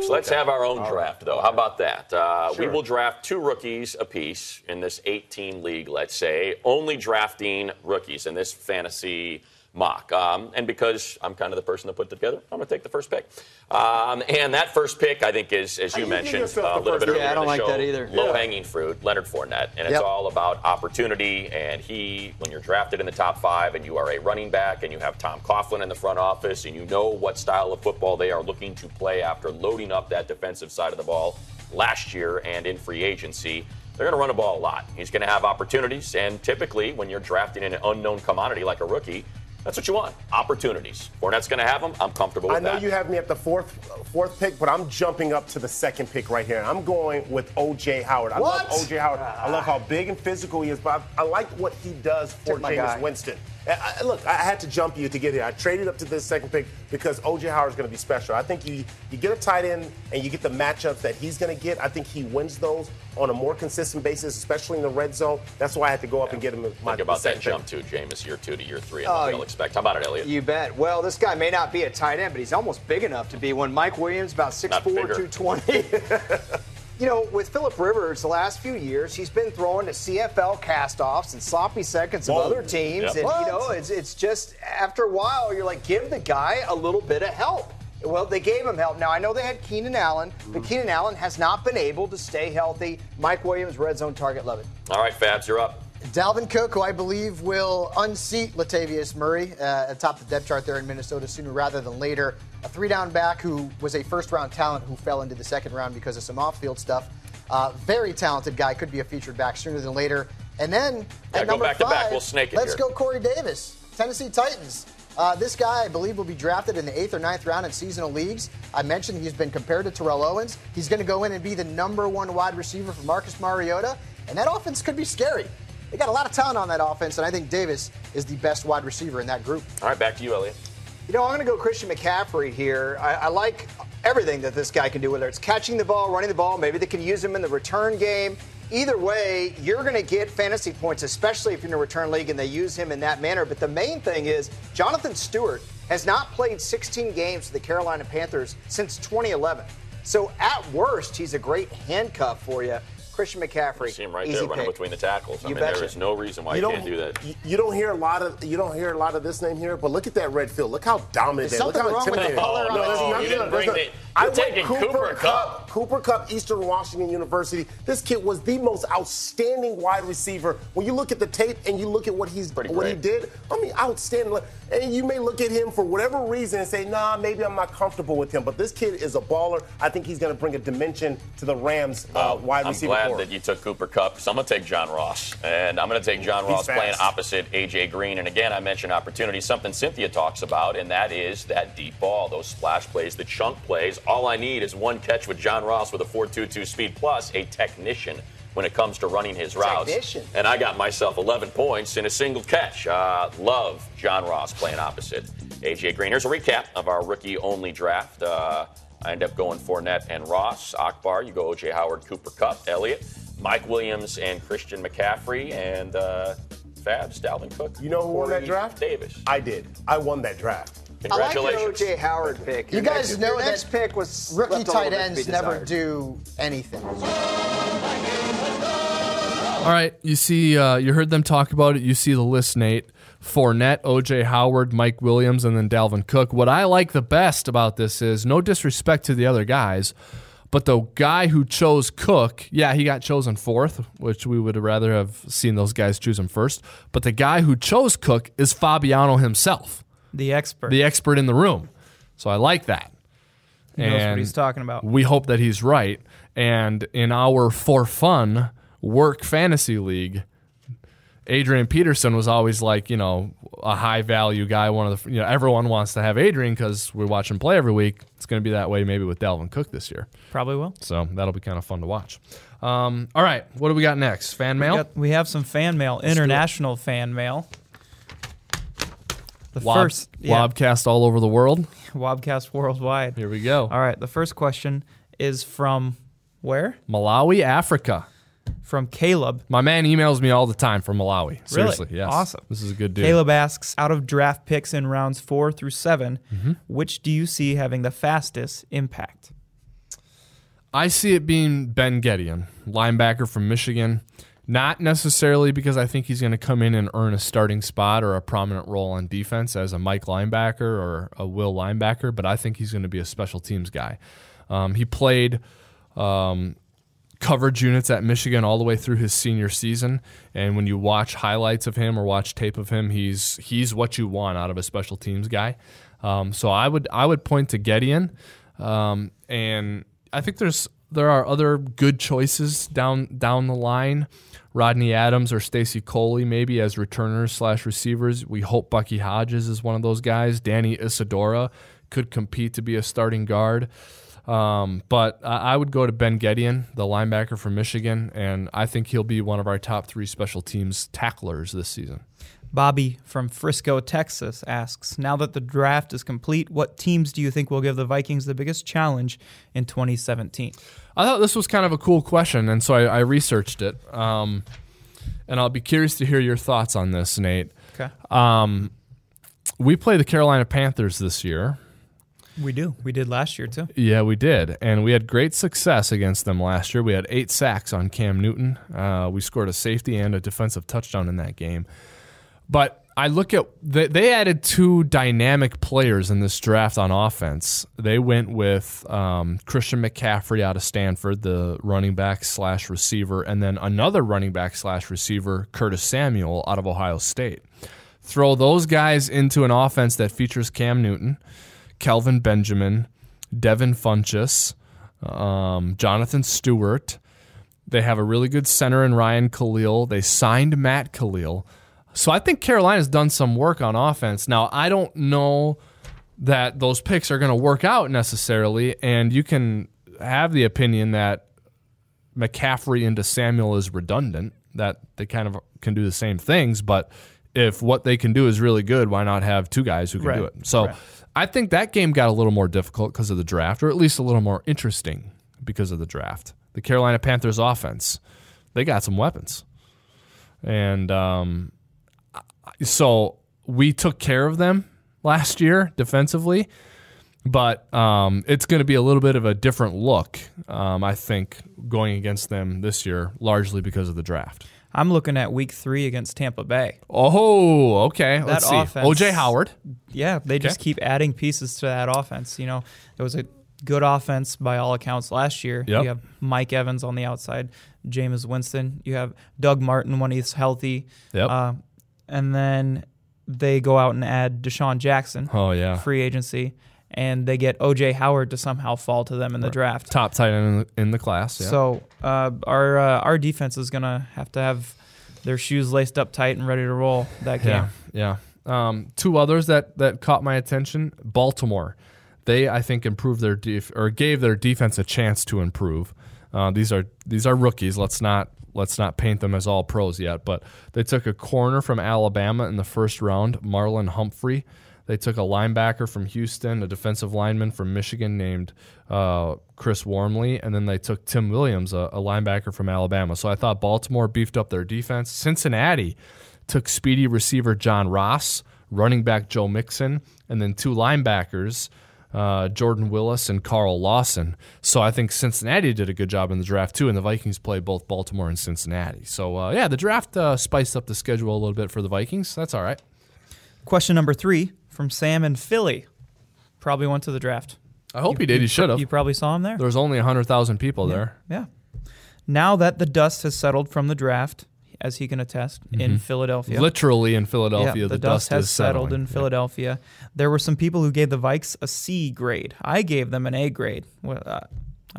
Speaker 6: So let's have our own draft, though. How about that? Uh, We will draft two rookies apiece in this 18 league, let's say, only drafting rookies in this fantasy mock. Um, and because I'm kind of the person that put it together, I'm going to take the first pick. Um, and that first pick, I think, is, as you
Speaker 8: you
Speaker 6: mentioned uh, a
Speaker 8: the
Speaker 6: little bit
Speaker 8: first
Speaker 6: earlier?
Speaker 5: Yeah, I don't
Speaker 6: in the
Speaker 5: like
Speaker 6: show,
Speaker 5: that either.
Speaker 6: low-hanging fruit, Leonard Fournette. And it's
Speaker 5: Yep.
Speaker 6: all about opportunity. And he, when you're drafted in the top five and you are a running back and you have Tom Coughlin in the front office and you know what style of football they are looking to play after loading up that defensive side of the ball last year and in free agency, they're going to run the ball a lot. He's going to have opportunities. And typically, when you're drafting an unknown commodity like a rookie, that's what you want opportunities. Fournette's going to have them. I'm comfortable with that.
Speaker 8: I know
Speaker 6: that.
Speaker 8: you have me at the fourth fourth pick, but I'm jumping up to the second pick right here. I'm going with O.J. Howard. I
Speaker 5: What?
Speaker 8: love O.J. Howard. I love how big and physical he is, but I, I like what he does for
Speaker 5: Took my
Speaker 8: Jameis. Winston. I, I- look, I had to jump you to get here. I traded up to this second pick because O.J. Howard is going to be special. I think you you get a tight end and you get the matchups that he's going to get. I think he wins those on a more consistent basis, especially in the red zone. That's why I had to go up and get him. My,
Speaker 6: Think about that
Speaker 8: second
Speaker 6: jump
Speaker 8: pick.
Speaker 6: too, Jameis, year two to year three, and
Speaker 5: Oh,
Speaker 6: what they'll
Speaker 5: you-
Speaker 6: expect. How about it, Elliot?
Speaker 5: You bet. Well, this guy may not be a tight end, but he's almost big enough to be one. Mike Williams, about 6'4",
Speaker 6: Not bigger.
Speaker 5: 220. you know, with Philip Rivers, the last few years, he's been throwing to CFL castoffs and sloppy seconds of
Speaker 8: Whoa.
Speaker 5: other teams.
Speaker 6: Yep.
Speaker 5: And,
Speaker 8: What?
Speaker 5: you know, it's, it's just, after a while, you're like, give the guy a little bit of help. Well, they gave him help. Now, I know they had Keenan Allen, but mm-hmm. Keenan Allen has not been able to stay healthy. Mike Williams, red zone target, love it.
Speaker 6: All right, Fabs, you're up.
Speaker 5: Dalvin Cook, who I believe will unseat Latavius Murray uh, atop the depth chart there in Minnesota sooner rather than later. A three down back who was a first round talent who fell into the second round because of some off field stuff. Uh, very talented guy, could be a featured back sooner than later. And then
Speaker 6: Yeah,
Speaker 5: at
Speaker 6: go
Speaker 5: number
Speaker 6: back to
Speaker 5: five,
Speaker 6: back. We'll snake it
Speaker 5: let's
Speaker 6: here.
Speaker 5: go Corey Davis, Tennessee Titans. Uh, this guy, I believe, will be drafted in the eighth or ninth round in seasonal leagues. I mentioned he's been compared to Terrell Owens. He's going to go in and be the number one wide receiver for Marcus Mariota, and that offense could be scary. They got a lot of talent on that offense, and I think Davis is the best wide receiver in that group.
Speaker 6: All right, back to you, Elliot.
Speaker 5: You know, I'm going to go Christian McCaffrey here. I, I like everything that this guy can do, whether it's catching the ball, running the ball. Maybe they can use him in the return game. Either way, you're going to get fantasy points, especially if you're in a return league and they use him in that manner. But the main thing is, Jonathan Stewart has not played 16 games for the Carolina Panthers since 2011. So at worst, he's a great handcuff for you. Christian McCaffrey.
Speaker 6: You see him right
Speaker 5: easy
Speaker 6: there running
Speaker 5: pick.
Speaker 6: between the tackles. I
Speaker 5: You
Speaker 6: mean, there
Speaker 5: betcha.
Speaker 6: is no reason why you, can't do that.
Speaker 8: You, you don't hear a lot of you don't hear a lot of this name here, but look at that red field. Look how dominant
Speaker 5: Is
Speaker 8: they. Look how
Speaker 5: wong with the
Speaker 8: intimidating.
Speaker 5: color on
Speaker 8: no,
Speaker 5: the
Speaker 8: there's
Speaker 5: team?
Speaker 8: nothing-
Speaker 6: You didn't
Speaker 8: there's
Speaker 6: bring
Speaker 8: not-
Speaker 6: the-
Speaker 8: I
Speaker 6: you're
Speaker 8: went
Speaker 6: taking Cooper Kupp.
Speaker 8: Cooper Kupp, Eastern Washington University. This kid was the most outstanding wide receiver. When you look at the tape and you look at what he's
Speaker 6: Pretty
Speaker 8: what he did, I mean, outstanding. And you may look at him for whatever reason and say, nah, maybe I'm not comfortable with him. But this kid is a baller. I think he's going to bring a dimension to the Rams uh, wide
Speaker 6: I'm
Speaker 8: receiver
Speaker 6: glad
Speaker 8: core.
Speaker 6: that you took Cooper Kupp because I'm going to take John Ross. And I'm going to take John
Speaker 8: He's
Speaker 6: Ross
Speaker 8: fast.
Speaker 6: playing opposite A.J. Green. And again, I mentioned opportunity, something Cynthia talks about, and that is that deep ball, those splash plays, the chunk plays. All I need is one catch with John Ross with a 4.22 speed plus a technician when it comes to running his routes.
Speaker 5: Technician.
Speaker 6: And I got myself 11 points in a single catch. Uh, love John Ross playing opposite A.J. Green. Here's a recap of our rookie only draft. Uh, I end up going Fournette and Ross. Akbar, you go O.J. Howard, Cooper Kupp, Elliott, Mike Williams, and Christian McCaffrey, and uh, Fabs, Dalvin Cook.
Speaker 8: You know who won that draft?
Speaker 6: Davis.
Speaker 8: I did. I won that draft.
Speaker 5: I like your OJ Howard pick.
Speaker 9: You
Speaker 5: Your
Speaker 9: guys
Speaker 5: next-
Speaker 9: know
Speaker 5: your
Speaker 9: that
Speaker 5: next pick was
Speaker 9: Rookie
Speaker 5: left
Speaker 9: tight ends never do anything.
Speaker 1: All right, you see, uh, you heard them talk about it. You see the list, Nate. Fournette, OJ Howard, Mike Williams, and then Dalvin Cook. What I like the best about this is no disrespect to the other guys, but the guy who chose Cook, yeah, he got chosen fourth, which we would rather have seen those guys choose him first. But the guy who chose Cook is Fabiano himself,
Speaker 3: The expert.
Speaker 1: the expert in the room. So I like that.
Speaker 3: He knows what
Speaker 1: And
Speaker 3: he's talking about.
Speaker 1: We hope that he's right. And in our for fun work fantasy league, Adrian Peterson was always like, you know, a high value guy. One of the, you know, everyone wants to have Adrian because we watch him play every week. It's going to be that way maybe with Dalvin Cook this year.
Speaker 3: Probably will.
Speaker 1: So that'll be kind of fun to watch. Um, all right. What do we got next? Fan mail?
Speaker 3: We, got- we have some fan mail, international fan mail. The
Speaker 1: Wob-
Speaker 3: first, yeah,
Speaker 1: Wobcast all over the world.
Speaker 3: Wobcast worldwide.
Speaker 1: Here we go.
Speaker 3: All right, the first question is from where?
Speaker 1: Malawi, Africa.
Speaker 3: From Caleb.
Speaker 1: My man emails me all the time from Malawi. Seriously,
Speaker 3: Really?
Speaker 1: yes.
Speaker 3: Awesome.
Speaker 1: This is a good dude.
Speaker 3: Caleb asks, out of draft picks in rounds four through 7
Speaker 1: Mm-hmm.
Speaker 3: which do you see having the fastest impact?
Speaker 1: I see it being Ben Gedeon, linebacker from Michigan. Not necessarily because I think he's going to come in and earn a starting spot or a prominent role on defense as a Mike linebacker or a Will linebacker, but I think he's going to be a special teams guy. Um, he played um, coverage units at Michigan all the way through his senior season, and when you watch highlights of him or watch tape of him, he's he's what you want out of a special teams guy. Um, so I would I would point to Gedeon, um, and I think there's there are other good choices down down the line. Rodney Adams or Stacy Coley maybe as returners slash receivers. We hope Bucky Hodges is one of those guys. Danny Isidora could compete to be a starting guard. Um, but I would go to Ben Gedeon, the linebacker from Michigan, and I think he'll be one of our top three special teams tacklers this season.
Speaker 3: Bobby from Frisco, Texas asks, now that the draft is complete, what teams do you think will give the Vikings the biggest challenge in 2017?
Speaker 1: I thought this was kind of a cool question, and so I, I researched it. Um, and I'll be curious to hear your thoughts on this, Nate.
Speaker 3: Okay.
Speaker 1: Um, we play the Carolina Panthers this year.
Speaker 3: We do. We did last year too.
Speaker 1: Yeah, we did, and we had great success against them last year. We had eight sacks on Cam Newton. Uh, we scored a safety and a defensive touchdown in that game. But I look at they, they added two dynamic players in this draft on offense. They went with um, Christian McCaffrey out of Stanford, the running back slash receiver, and then another running back slash receiver, Curtis Samuel out of Ohio State. Throw those guys into an offense that features Cam Newton, Kelvin Benjamin, Devin Funchess, um, Jonathan Stewart. They have a really good center in Ryan Kalil. They signed Matt Kalil. So I think Carolina's done some work on offense. Now, I don't know that those picks are going to work out necessarily, and you can have the opinion that McCaffrey into Samuel is redundant, that they kind of can do the same things, but if what they can do is really good, why not have two guys who can do it? So
Speaker 3: Right.
Speaker 1: I think that game got a little more difficult because of the draft, or at least a little more interesting because of the draft. The Carolina Panthers offense, they got some weapons. And um, so we took care of them last year defensively, but um, it's going to be a little bit of a different look, um, I think, going against them this year, largely because of the draft.
Speaker 3: I'm looking at week three against Tampa Bay.
Speaker 1: Oh, okay. Let's see.
Speaker 3: offense-
Speaker 1: OJ Howard.
Speaker 3: Yeah, they just keep adding pieces to that offense. You know, it was a good offense by all accounts last year.
Speaker 1: Yep.
Speaker 3: You have Mike Evans on the outside, Jameis Winston. You have Doug Martin when he's healthy.
Speaker 1: Yep.
Speaker 3: Uh, and then they go out and add DeSean Jackson,
Speaker 1: Oh yeah,
Speaker 3: free agency, and they get OJ Howard to somehow fall to them in the draft.
Speaker 1: top tight end in the, in the class. Yeah.
Speaker 3: So uh, our uh, our defense is gonna have to have their shoes laced up tight and ready to roll that game.
Speaker 1: Yeah, yeah. Um, two others that that caught my attention: Baltimore. They, I think, improved their def- or gave their defense a chance to improve. Uh, these are these are rookies. Let's not let's not paint them as all pros yet. But they took a corner from Alabama in the first round, Marlon Humphrey. They took a linebacker from Houston, a defensive lineman from Michigan named uh, Chris Wormley, and then they took Tim Williams, a, a linebacker from Alabama. So I thought Baltimore beefed up their defense. Cincinnati took speedy receiver John Ross, running back Joe Mixon, and then two linebackers, uh, Jordan Willis and Carl Lawson. So I think Cincinnati did a good job in the draft too, and the Vikings played both Baltimore and Cincinnati. So uh, yeah, the draft uh, spiced up the schedule a little bit for the Vikings. That's all right.
Speaker 3: Question number three from Sam in Philly. Probably went to the draft.
Speaker 1: I hope he did. He should have.
Speaker 3: You probably saw him there.
Speaker 1: There was only hundred thousand people there.
Speaker 3: Yeah. Now that the dust has settled from the draft, as he can attest, in Philadelphia.
Speaker 1: Literally in Philadelphia,
Speaker 3: yeah,
Speaker 1: the,
Speaker 3: the, dust, has
Speaker 1: is
Speaker 3: settled
Speaker 1: settling.
Speaker 3: in Philadelphia. There were some people who gave the Vikes a C grade. I gave them an A grade. Well, uh,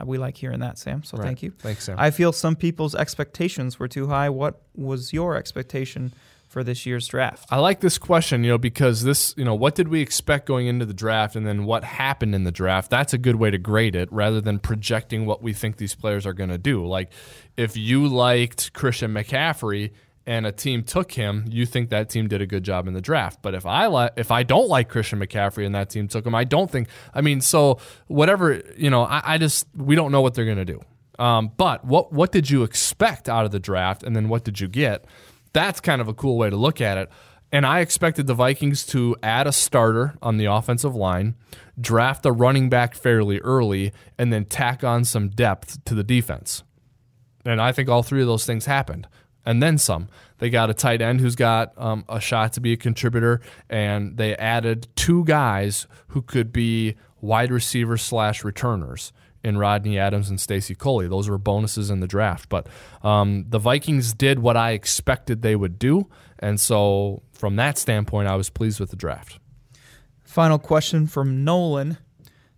Speaker 3: we like hearing that, Sam. So
Speaker 1: Right.
Speaker 3: thank you.
Speaker 1: Thanks, Sam.
Speaker 3: I feel some people's expectations were too high. What was your expectation for this year's draft?
Speaker 1: I like this question, you know, because this, you know, what did we expect going into the draft and then what happened in the draft? That's a good way to grade it rather than projecting what we think these players are going to do. Like if you liked Christian McCaffrey and a team took him, you think that team did a good job in the draft. But if I li- if I don't like Christian McCaffrey and that team took him, I don't think I mean, so whatever, you know, I, I just we don't know what they're to do. Um, but what what did you expect out of the draft and then what did you get? That's kind of a cool way to look at it. And I expected the Vikings to add a starter on the offensive line, draft a running back fairly early, and then tack on some depth to the defense. And I think all three of those things happened. And then some. They got a tight end who's got um, a shot to be a contributor, and they added two guys who could be wide receivers slash returners in Rodney Adams and Stacy Coley. Those were bonuses in the draft. But um, the Vikings did what I expected they would do. And so, from that standpoint, I was pleased with the draft.
Speaker 3: Final question from Nolan.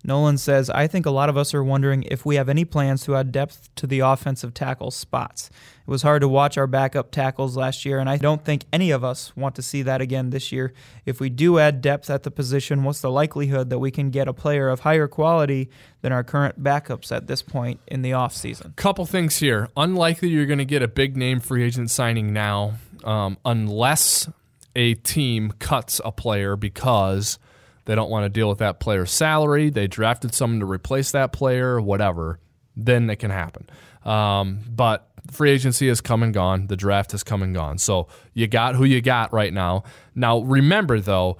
Speaker 3: Nolan says, I think a lot of us are wondering if we have any plans to add depth to the offensive tackle spots. It was hard to watch our backup tackles last year, and I don't think any of us want to see that again this year. If we do add depth at the position, what's the likelihood that we can get a player of higher quality than our current backups at this point in the offseason?
Speaker 1: Couple things here. Unlikely you're going to get a big name free agent signing now, um, unless a team cuts a player because they don't want to deal with that player's salary. They drafted someone to replace that player, whatever. Then it can happen. Um, but free agency has come and gone. The draft has come and gone. So you got who you got right now. Now remember though,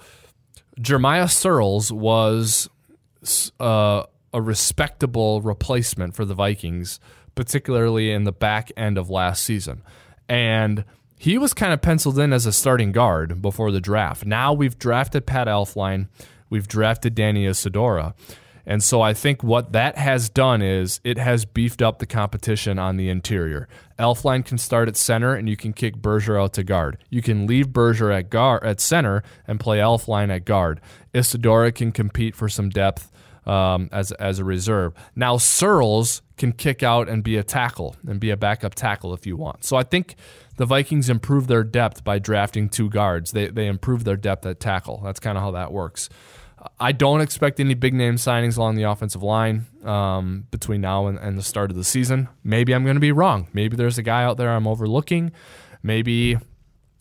Speaker 1: Jeremiah Sirles was uh, a respectable replacement for the Vikings, particularly in the back end of last season. And he was kind of penciled in as a starting guard before the draft. Now we've drafted Pat Elflein, we've drafted Danny Isidora. And so I think what that has done is it has beefed up the competition on the interior. Elflein can start at center and you can kick Berger out to guard. You can leave Berger at guard at center and play Elflein at guard. Isidora can compete for some depth um, as as a reserve. Now Sirles can kick out and be a tackle and be a backup tackle if you want. So I think the Vikings improved their depth by drafting two guards. They they improved their depth at tackle. That's kind of how that works. I don't expect any big name signings along the offensive line um, between now and, and the start of the season. Maybe I'm going to be wrong. Maybe there's a guy out there I'm overlooking. Maybe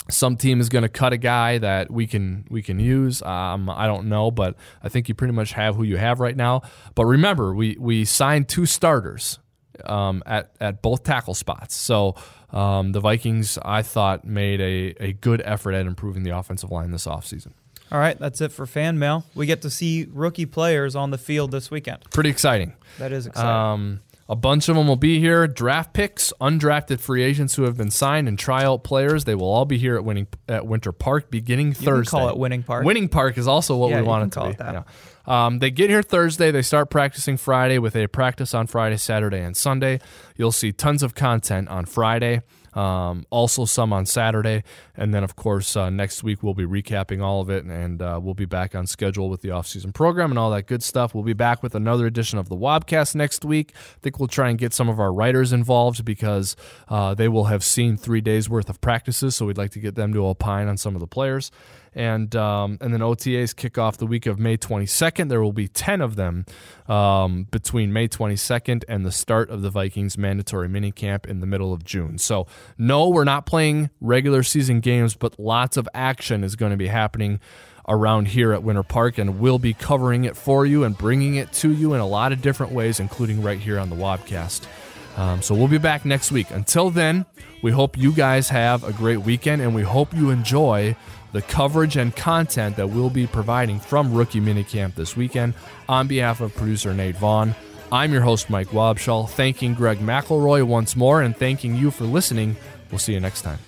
Speaker 1: some team is going to cut a guy that we can we can use. Um, I don't know, but I think you pretty much have who you have right now. But remember, we we signed two starters um, at at both tackle spots. So um, the Vikings, I thought, made a, a good effort at improving the offensive line this offseason.
Speaker 3: All right, that's it for fan mail. We get to see rookie players on the field this weekend.
Speaker 1: Pretty exciting.
Speaker 3: That is exciting.
Speaker 1: A bunch of them will be here. Draft picks, undrafted free agents who have been signed, and tryout players. They will all be here at winning at Winter Park beginning Thursday.
Speaker 3: call it Winning Park.
Speaker 1: Winning Park is also what
Speaker 3: Yeah,
Speaker 1: we want to
Speaker 3: call
Speaker 1: be.
Speaker 3: it that.
Speaker 1: Yeah. Um, they get here Thursday. They start practicing Friday with a practice on Friday, Saturday, and Sunday. You'll see tons of content on Friday. Um, also, some on Saturday, and then of course uh, next week we'll be recapping all of it, and uh, we'll be back on schedule with the off-season program and all that good stuff. We'll be back with another edition of the Wobcast next week. I think we'll try and get some of our writers involved because uh, they will have seen three days worth of practices, so we'd like to get them to opine on some of the players and um, and then OTAs kick off the week of May 22nd. There will be 10 of them um, between May 22nd and the start of the Vikings mandatory minicamp in the middle of June. So no, we're not playing regular season games, but lots of action is going to be happening around here at Winter Park, and we'll be covering it for you and bringing it to you in a lot of different ways, including right here on the Wobcast. Um, so we'll be back next week. Until then, we hope you guys have a great weekend and we hope you enjoy the coverage and content that we'll be providing from Rookie Minicamp this weekend. On behalf of producer Nate Vaughn, I'm your host, Mike Wobschall, thanking Greg McElroy once more and thanking you for listening. We'll see you next time.